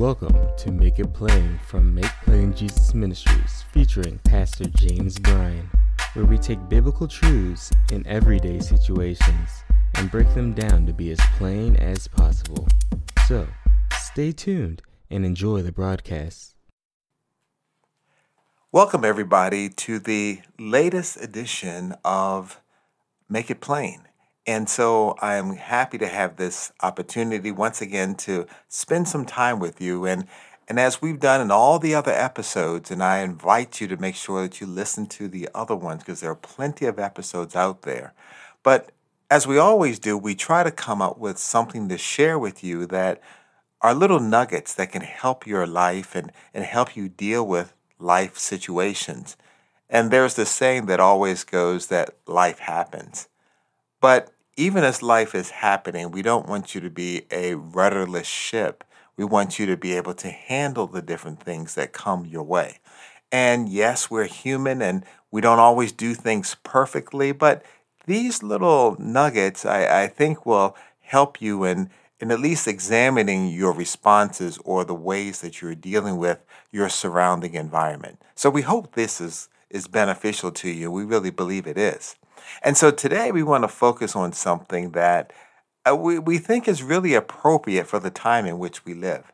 Welcome to Make It Plain from Make Plain Jesus Ministries, featuring Pastor James Bryan, where we take biblical truths in everyday situations and break them down to be as plain as possible. So, stay tuned and enjoy the broadcast. Welcome, everybody, to the latest edition of Make It Plain. And so I'm happy to have this opportunity once again to spend some time with you. And, and as we've done in all the other episodes, and I invite you to make sure that you listen to the other ones because there are plenty of episodes out there. But as we always do, we try to come up with something to share with you that are little nuggets that can help your life and, and help you deal with life situations. And there's this saying that always goes that life happens. But even as life is happening, we don't want you to be a rudderless ship. We want you to be able to handle the different things that come your way. And yes, we're human and we don't always do things perfectly, but these little nuggets I, I think will help you in, in at least examining your responses or the ways that you're dealing with your surrounding environment. So we hope this is, is beneficial to you. We really believe it is. And so today we want to focus on something that uh, we, we think is really appropriate for the time in which we live.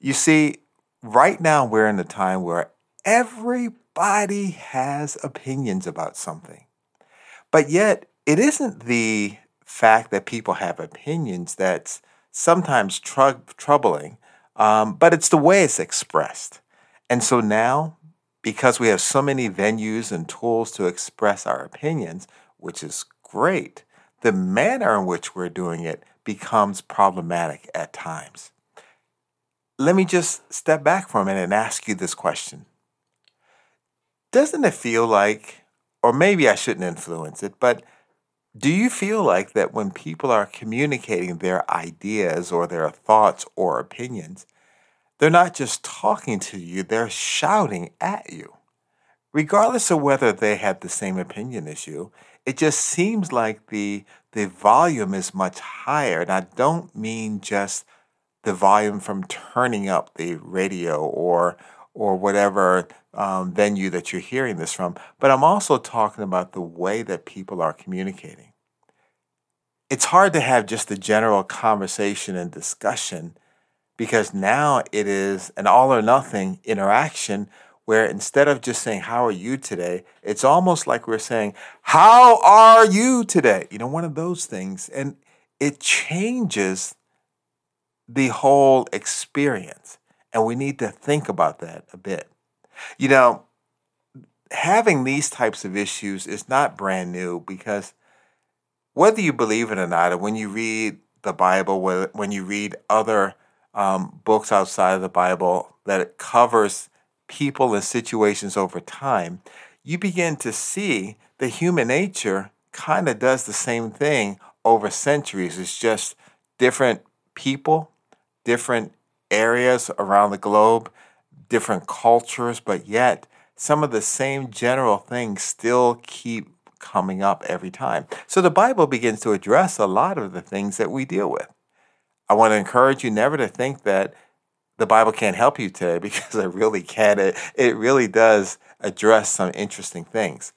You see, right now we're in a time where everybody has opinions about something. But yet, it isn't the fact that people have opinions that's sometimes tr- troubling, um, but it's the way it's expressed. And so now because we have so many venues and tools to express our opinions, which is great, the manner in which we're doing it becomes problematic at times. Let me just step back for a minute and ask you this question. Doesn't it feel like, or maybe I shouldn't influence it, but do you feel like that when people are communicating their ideas or their thoughts or opinions, they're not just talking to you, they're shouting at you. Regardless of whether they have the same opinion as you, it just seems like the, the volume is much higher. And I don't mean just the volume from turning up the radio or, or whatever um, venue that you're hearing this from, but I'm also talking about the way that people are communicating. It's hard to have just a general conversation and discussion because now it is an all or nothing interaction where instead of just saying, How are you today? it's almost like we're saying, How are you today? You know, one of those things. And it changes the whole experience. And we need to think about that a bit. You know, having these types of issues is not brand new because whether you believe it or not, or when you read the Bible, when you read other um, books outside of the Bible that it covers people and situations over time, you begin to see that human nature kind of does the same thing over centuries. It's just different people, different areas around the globe, different cultures, but yet some of the same general things still keep coming up every time. So the Bible begins to address a lot of the things that we deal with. I want to encourage you never to think that the Bible can't help you today because it really can. It, it really does address some interesting things.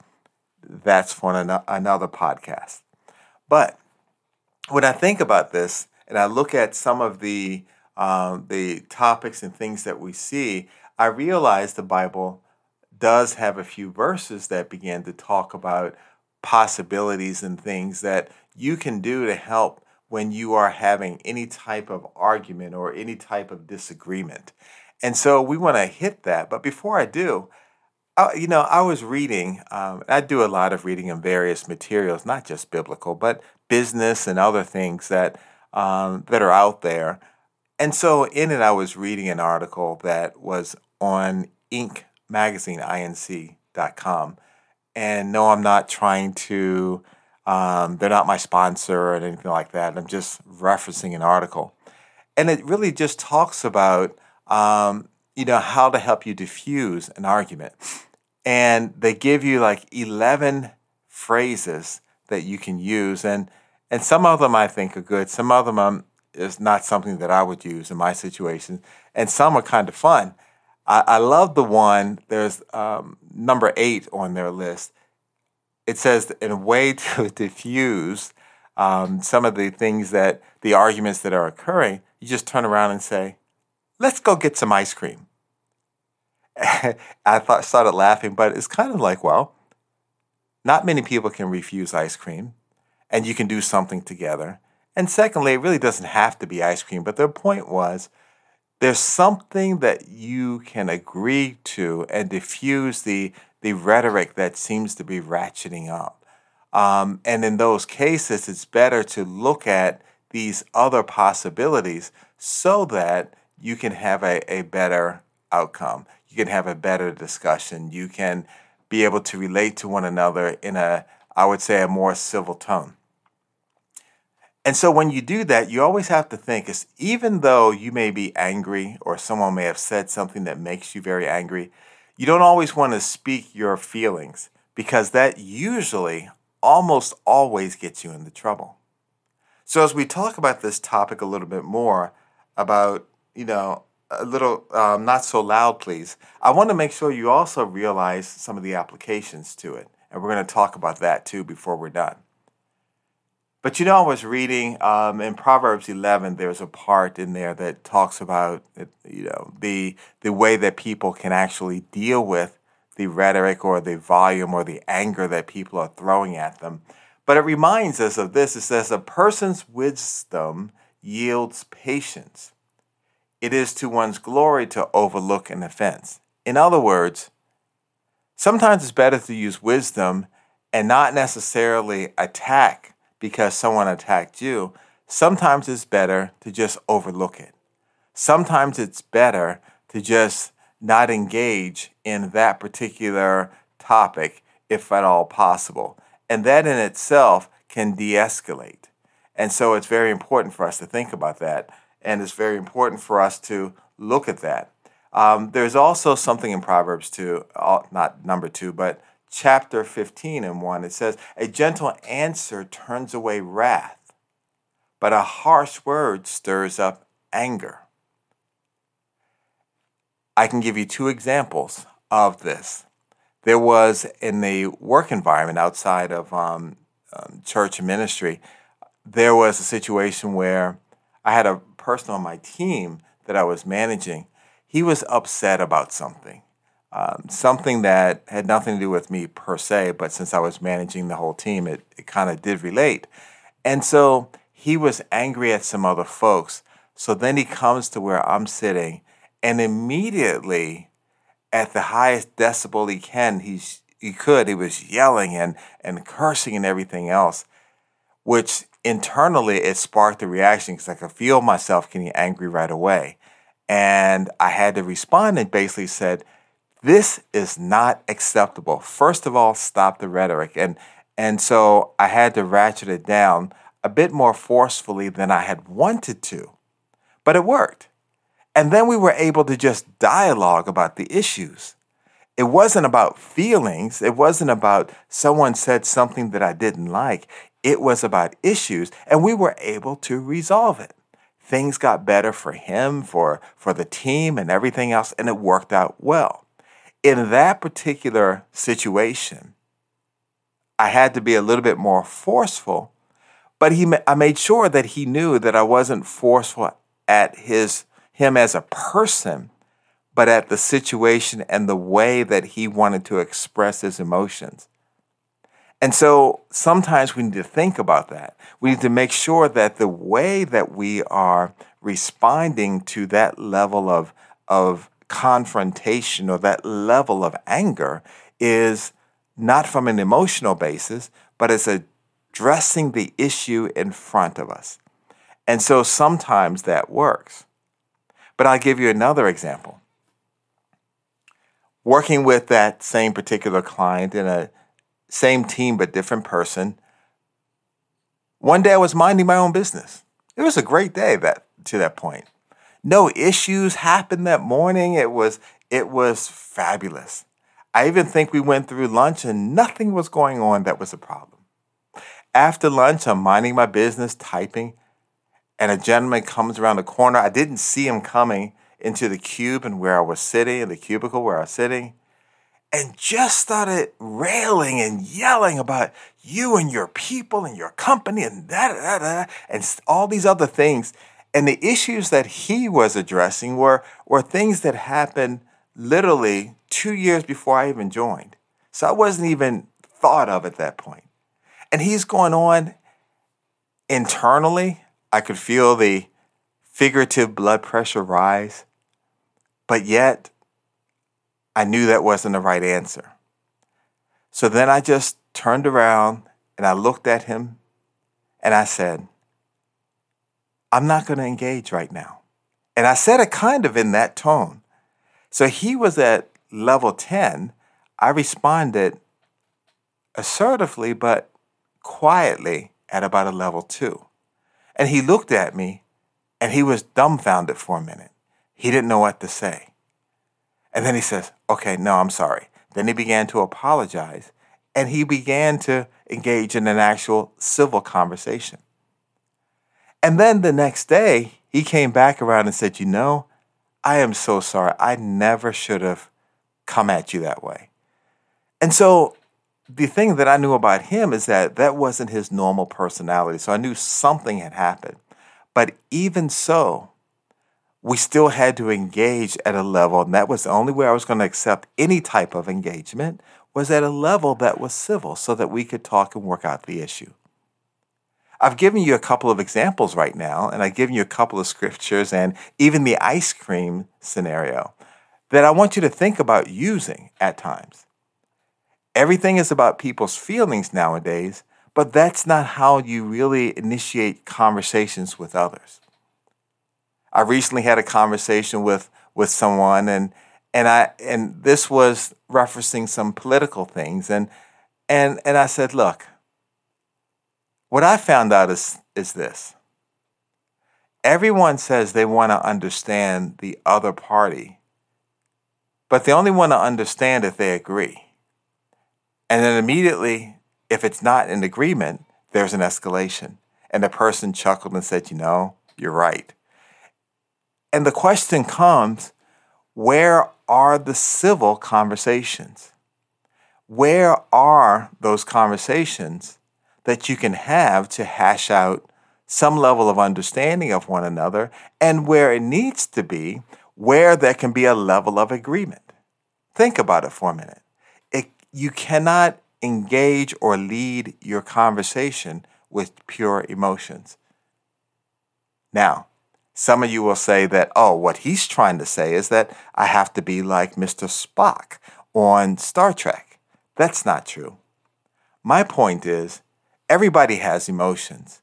That's for an, another podcast. But when I think about this and I look at some of the um, the topics and things that we see, I realize the Bible does have a few verses that begin to talk about possibilities and things that you can do to help when you are having any type of argument or any type of disagreement. And so we want to hit that. But before I do, I, you know, I was reading, um, I do a lot of reading in various materials, not just biblical, but business and other things that, um, that are out there. And so in it, I was reading an article that was on Inc. magazine, inc.com. And no, I'm not trying to um, they're not my sponsor or anything like that. I'm just referencing an article. And it really just talks about, um, you know, how to help you diffuse an argument. And they give you like 11 phrases that you can use. And, and some of them I think are good. Some of them I'm, is not something that I would use in my situation, and some are kind of fun. I, I love the one. There's um, number eight on their list. It says in a way to diffuse um, some of the things that the arguments that are occurring, you just turn around and say, "Let's go get some ice cream." I thought started laughing, but it's kind of like, well, not many people can refuse ice cream, and you can do something together. And secondly, it really doesn't have to be ice cream, but their point was there's something that you can agree to and diffuse the the rhetoric that seems to be ratcheting up. Um, and in those cases, it's better to look at these other possibilities so that you can have a, a better outcome. You can have a better discussion. You can be able to relate to one another in a, I would say, a more civil tone. And so when you do that, you always have to think is even though you may be angry or someone may have said something that makes you very angry, you don't always want to speak your feelings because that usually almost always gets you into trouble. So as we talk about this topic a little bit more about, you know, a little um, not so loud, please. I want to make sure you also realize some of the applications to it. And we're going to talk about that too before we're done. But you know, I was reading um, in Proverbs 11. There's a part in there that talks about you know the the way that people can actually deal with the rhetoric or the volume or the anger that people are throwing at them. But it reminds us of this. It says a person's wisdom yields patience. It is to one's glory to overlook an offense. In other words, sometimes it's better to use wisdom and not necessarily attack because someone attacked you, sometimes it's better to just overlook it. Sometimes it's better to just not engage in that particular topic if at all possible. And that in itself can de escalate. And so it's very important for us to think about that. And it's very important for us to look at that. Um, there's also something in Proverbs 2, not number 2, but chapter 15 and 1, it says, A gentle answer turns away wrath, but a harsh word stirs up anger. I can give you two examples of this. There was in the work environment outside of um, um, church ministry, there was a situation where I had a person on my team that I was managing. He was upset about something um, something that had nothing to do with me per se, but since I was managing the whole team, it, it kind of did relate. And so he was angry at some other folks. So then he comes to where I'm sitting, and immediately, at the highest decibel he can, he's he could, he was yelling and, and cursing and everything else, which internally it sparked the reaction because I could feel myself getting angry right away. And I had to respond and basically said, this is not acceptable. First of all, stop the rhetoric. And, and so I had to ratchet it down a bit more forcefully than I had wanted to, but it worked. And then we were able to just dialogue about the issues. It wasn't about feelings. It wasn't about someone said something that I didn't like. It was about issues, and we were able to resolve it. Things got better for him, for, for the team, and everything else, and it worked out well in that particular situation, I had to be a little bit more forceful, but he, I made sure that he knew that I wasn't forceful at his him as a person, but at the situation and the way that he wanted to express his emotions. And so sometimes we need to think about that. We need to make sure that the way that we are responding to that level of, of confrontation or that level of anger is not from an emotional basis, but it's addressing the issue in front of us. And so sometimes that works. But I'll give you another example. Working with that same particular client in a same team but different person, one day I was minding my own business. It was a great day that to that point no issues happened that morning. It was it was fabulous. I even think we went through lunch and nothing was going on that was a problem. After lunch, I'm minding my business, typing, and a gentleman comes around the corner. I didn't see him coming into the cube and where I was sitting, in the cubicle where I was sitting, and just started railing and yelling about you and your people and your company and that, that, that, and all these other things. And the issues that he was addressing were, were things that happened literally two years before I even joined. So I wasn't even thought of at that point. And he's going on internally. I could feel the figurative blood pressure rise. But yet, I knew that wasn't the right answer. So then I just turned around and I looked at him and I said, I'm not going to engage right now. And I said it kind of in that tone. So he was at level 10. I responded assertively, but quietly at about a level two. And he looked at me and he was dumbfounded for a minute. He didn't know what to say. And then he says, Okay, no, I'm sorry. Then he began to apologize and he began to engage in an actual civil conversation. And then the next day, he came back around and said, You know, I am so sorry. I never should have come at you that way. And so the thing that I knew about him is that that wasn't his normal personality. So I knew something had happened. But even so, we still had to engage at a level, and that was the only way I was going to accept any type of engagement was at a level that was civil so that we could talk and work out the issue. I've given you a couple of examples right now, and I've given you a couple of scriptures and even the ice cream scenario that I want you to think about using at times. Everything is about people's feelings nowadays, but that's not how you really initiate conversations with others. I recently had a conversation with with someone and and I and this was referencing some political things and and and I said, look, what I found out is, is this everyone says they want to understand the other party, but they only want to understand if they agree. And then immediately, if it's not in agreement, there's an escalation. And the person chuckled and said, You know, you're right. And the question comes where are the civil conversations? Where are those conversations that you can have to hash out some level of understanding of one another, and where it needs to be, where there can be a level of agreement. Think about it for a minute. It, you cannot engage or lead your conversation with pure emotions. Now, some of you will say that, oh, what he's trying to say is that I have to be like Mr. Spock on Star Trek. That's not true. My point is, everybody has emotions.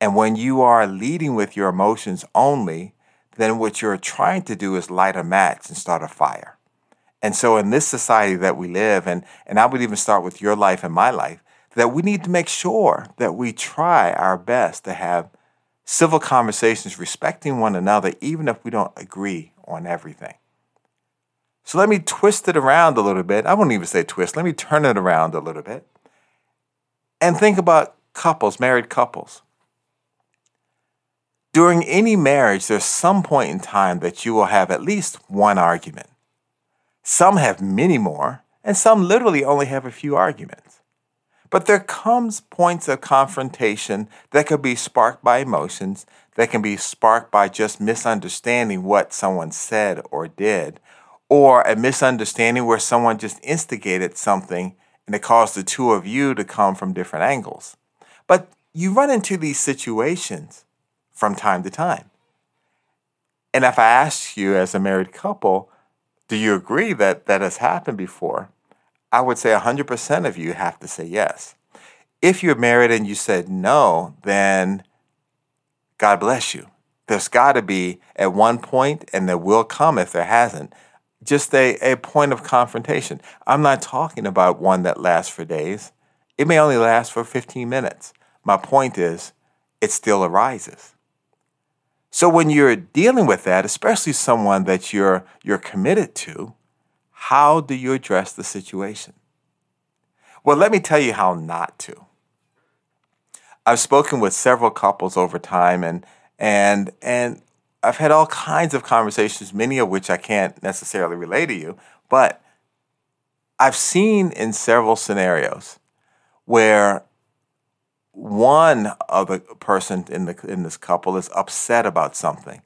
And when you are leading with your emotions only, then what you're trying to do is light a match and start a fire. And so, in this society that we live, and, and I would even start with your life and my life, that we need to make sure that we try our best to have civil conversations respecting one another, even if we don't agree on everything. So, let me twist it around a little bit. I won't even say twist, let me turn it around a little bit and think about couples, married couples. During any marriage, there's some point in time that you will have at least one argument. Some have many more, and some literally only have a few arguments. But there comes points of confrontation that could be sparked by emotions, that can be sparked by just misunderstanding what someone said or did, or a misunderstanding where someone just instigated something and it caused the two of you to come from different angles. But you run into these situations from time to time. And if I ask you as a married couple, do you agree that that has happened before? I would say 100% of you have to say yes. If you're married and you said no, then God bless you. There's got to be at one point, and there will come if there hasn't, just a, a point of confrontation. I'm not talking about one that lasts for days. It may only last for 15 minutes. My point is, it still arises. So when you're dealing with that, especially someone that you're you're committed to, how do you address the situation? Well, let me tell you how not to. I've spoken with several couples over time and And and I've had all kinds of conversations, many of which I can't necessarily relay to you, but I've seen in several scenarios where one other person in the in this couple is upset about something.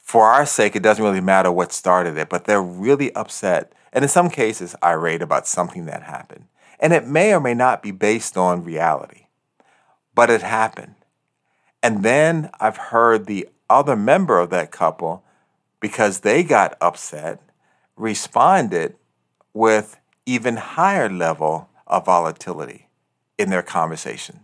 For our sake, it doesn't really matter what started it, but they're really upset, and in some cases, irate about something that happened. And it may or may not be based on reality, but it happened. And then I've heard the other member of that couple, because they got upset, responded with even higher level of volatility in their conversation.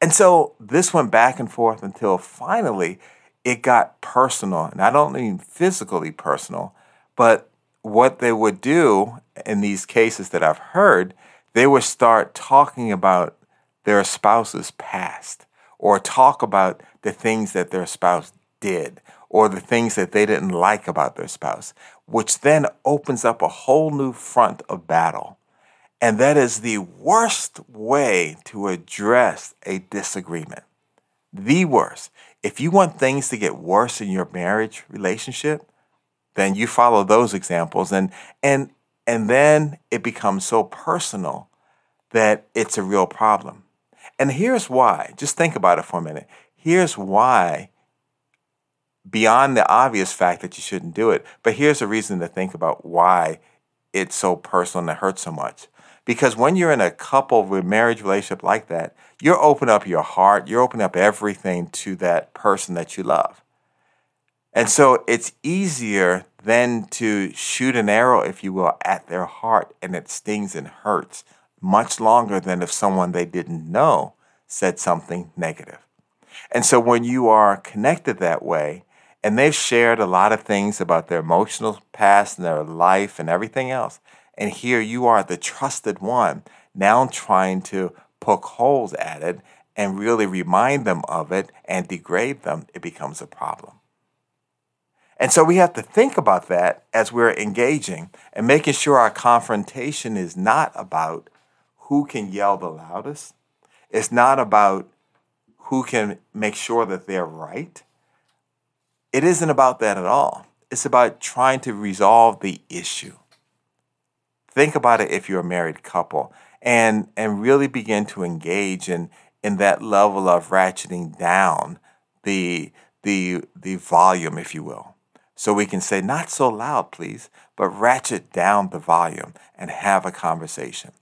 And so this went back and forth until finally it got personal. And I don't mean physically personal, but what they would do in these cases that I've heard, they would start talking about their spouse's past or talk about the things that their spouse did or the things that they didn't like about their spouse, which then opens up a whole new front of battle. And that is the worst way to address a disagreement. The worst. If you want things to get worse in your marriage relationship, then you follow those examples and and and then it becomes so personal that it's a real problem. And here's why. Just think about it for a minute. Here's why beyond the obvious fact that you shouldn't do it, but here's a reason to think about why it's so personal and it hurts so much. Because when you're in a couple with marriage relationship like that, you're opening up your heart, you're opening up everything to that person that you love. And so it's easier than to shoot an arrow, if you will, at their heart and it stings and hurts much longer than if someone they didn't know said something negative. And so when you are connected that way, and they've shared a lot of things about their emotional past and their life and everything else, and here you are, the trusted one, now trying to poke holes at it and really remind them of it and degrade them, it becomes a problem. And so we have to think about that as we're engaging and making sure our confrontation is not about who can yell the loudest. It's not about who can make sure that they're right. It isn't about that at all. It's about trying to resolve the issue. Think about it if you're a married couple and and really begin to engage in in that level of ratcheting down the the the volume if you will. So we can say not so loud please, but ratchet down the volume and have a conversation.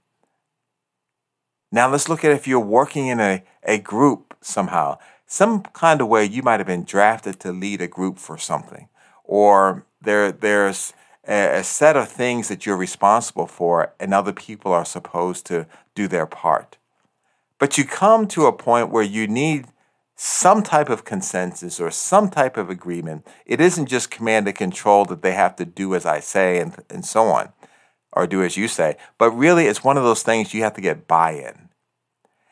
Now let's look at if you're working in a, a group somehow, some kind of way you might have been drafted to lead a group for something, or there there's a, set of things that you're responsible for, and other people are supposed to do their part. But you come to a point where you need some type of consensus or some type of agreement. It isn't just command and control that they have to do as I say and, and so on, or do as you say, but really it's one of those things you have to get buy in.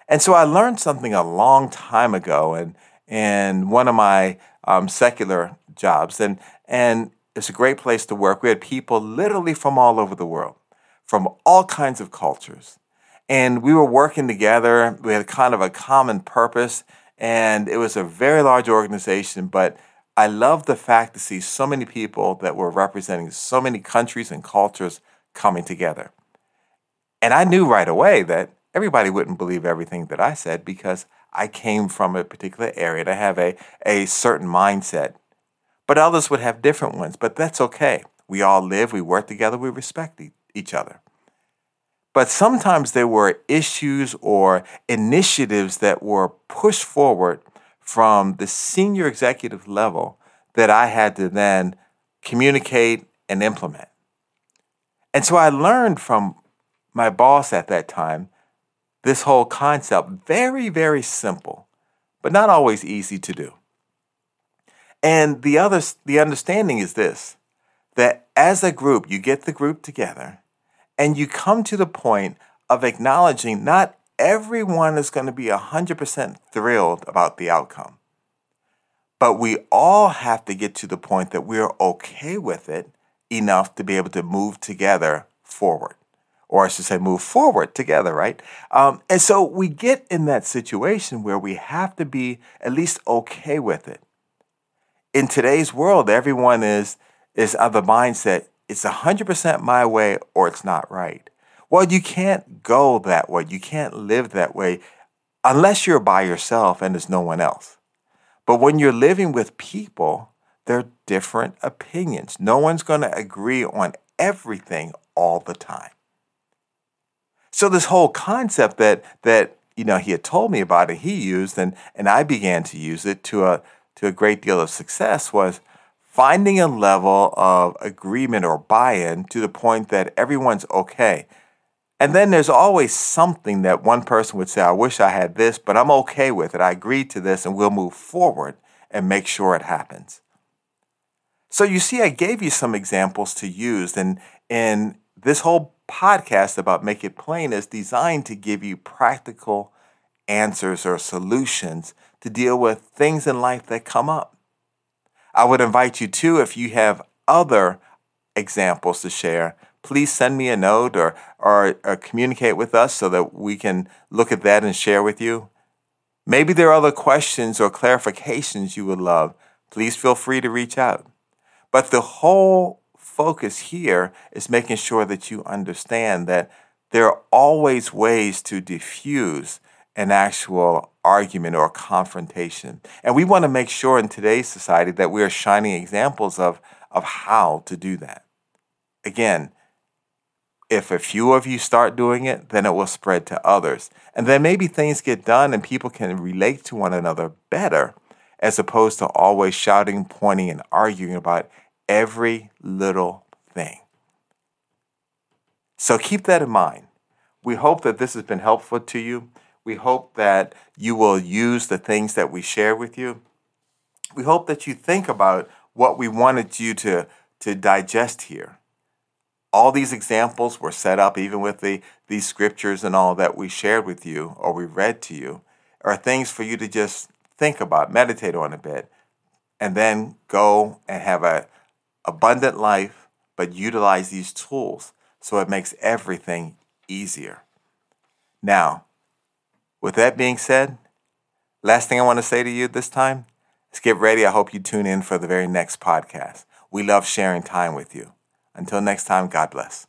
And so I learned something a long time ago and in one of my um, secular jobs. And, and it's a great place to work. We had people literally from all over the world, from all kinds of cultures. And we were working together. We had kind of a common purpose. And it was a very large organization. But I love the fact to see so many people that were representing so many countries and cultures coming together. And I knew right away that everybody wouldn't believe everything that I said because I came from a particular area to have a, a certain mindset but others would have different ones. But that's okay. We all live, we work together, we respect e- each other. But sometimes there were issues or initiatives that were pushed forward from the senior executive level that I had to then communicate and implement. And so I learned from my boss at that time this whole concept, very, very simple, but not always easy to do. And the other the understanding is this that as a group, you get the group together and you come to the point of acknowledging not everyone is going to be 100% thrilled about the outcome. But we all have to get to the point that we're okay with it enough to be able to move together forward or I should say, move forward together, right? Um, and so we get in that situation where we have to be at least okay with it. In today's world, everyone is is of the mindset it's 100% my way or it's not right. Well, you can't go that way. You can't live that way unless you're by yourself and there's no one else. But when you're living with people, there are different opinions. No one's going to agree on everything all the time. So this whole concept that that you know he had told me about it, he used and and I began to use it to a to a great deal of success was finding a level of agreement or buy-in to the point that everyone's okay. And then there's always something that one person would say, I wish I had this, but I'm okay with it. I agreed to this and we'll move forward and make sure it happens. So you see, I gave you some examples to use, and and this whole podcast about Make It Plain is designed to give you practical answers or solutions to deal with things in life that come up. I would invite you too, if you have other examples to share, please send me a note or, or, or, communicate with us so that we can look at that and share with you. Maybe there are other questions or clarifications you would love. Please feel free to reach out. But the whole focus here is making sure that you understand that there are always ways to diffuse an actual argument or confrontation. And we want to make sure in today's society that we are shining examples of, of how to do that. Again, if a few of you start doing it, then it will spread to others. And then maybe things get done and people can relate to one another better as opposed to always shouting, pointing, and arguing about every little thing. So keep that in mind. We hope that this has been helpful to you. We hope that you will use the things that we share with you. We hope that you think about what we wanted you to, to digest here. All these examples were set up, even with the, these scriptures and all that we shared with you or we read to you, are things for you to just think about, meditate on a bit, and then go and have a abundant life, but utilize these tools so it makes everything easier. Now, with that being said, last thing I want to say to you this time is get ready. I hope you tune in for the very next podcast. We love sharing time with you. Until next time, God bless.